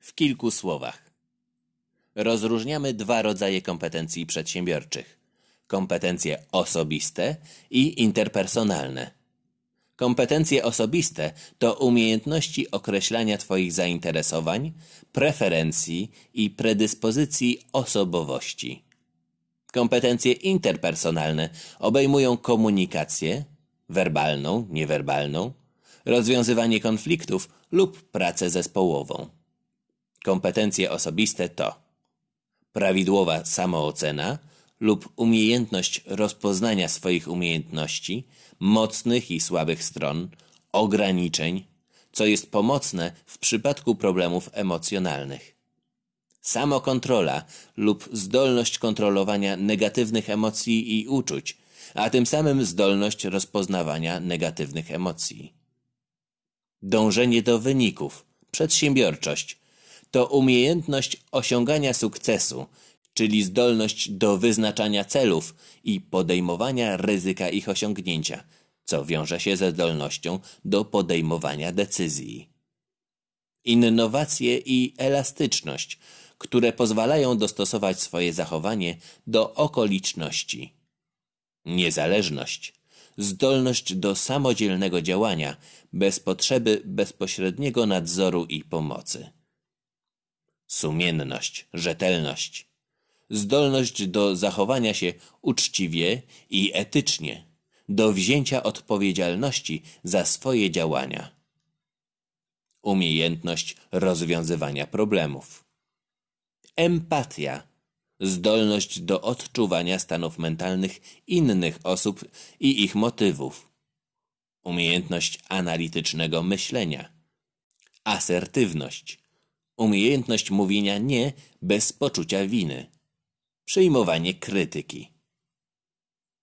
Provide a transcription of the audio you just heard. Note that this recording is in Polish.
W kilku słowach. Rozróżniamy dwa rodzaje kompetencji przedsiębiorczych: kompetencje osobiste i interpersonalne. Kompetencje osobiste to umiejętności określania Twoich zainteresowań, preferencji i predyspozycji osobowości. Kompetencje interpersonalne obejmują komunikację, werbalną, niewerbalną, rozwiązywanie konfliktów lub pracę zespołową. Kompetencje osobiste to prawidłowa samoocena lub umiejętność rozpoznania swoich umiejętności, mocnych i słabych stron, ograniczeń, co jest pomocne w przypadku problemów emocjonalnych. Samokontrola lub zdolność kontrolowania negatywnych emocji i uczuć, a tym samym zdolność rozpoznawania negatywnych emocji. Dążenie do wyników, przedsiębiorczość to umiejętność osiągania sukcesu, czyli zdolność do wyznaczania celów i podejmowania ryzyka ich osiągnięcia, co wiąże się ze zdolnością do podejmowania decyzji. Innowacje i elastyczność, które pozwalają dostosować swoje zachowanie do okoliczności. Niezależność, zdolność do samodzielnego działania bez potrzeby bezpośredniego nadzoru i pomocy. Sumienność, rzetelność, zdolność do zachowania się uczciwie i etycznie, do wzięcia odpowiedzialności za swoje działania. Umiejętność rozwiązywania problemów. Empatia. Zdolność do odczuwania stanów mentalnych innych osób i ich motywów, umiejętność analitycznego myślenia, asertywność, umiejętność mówienia nie bez poczucia winy, przyjmowanie krytyki.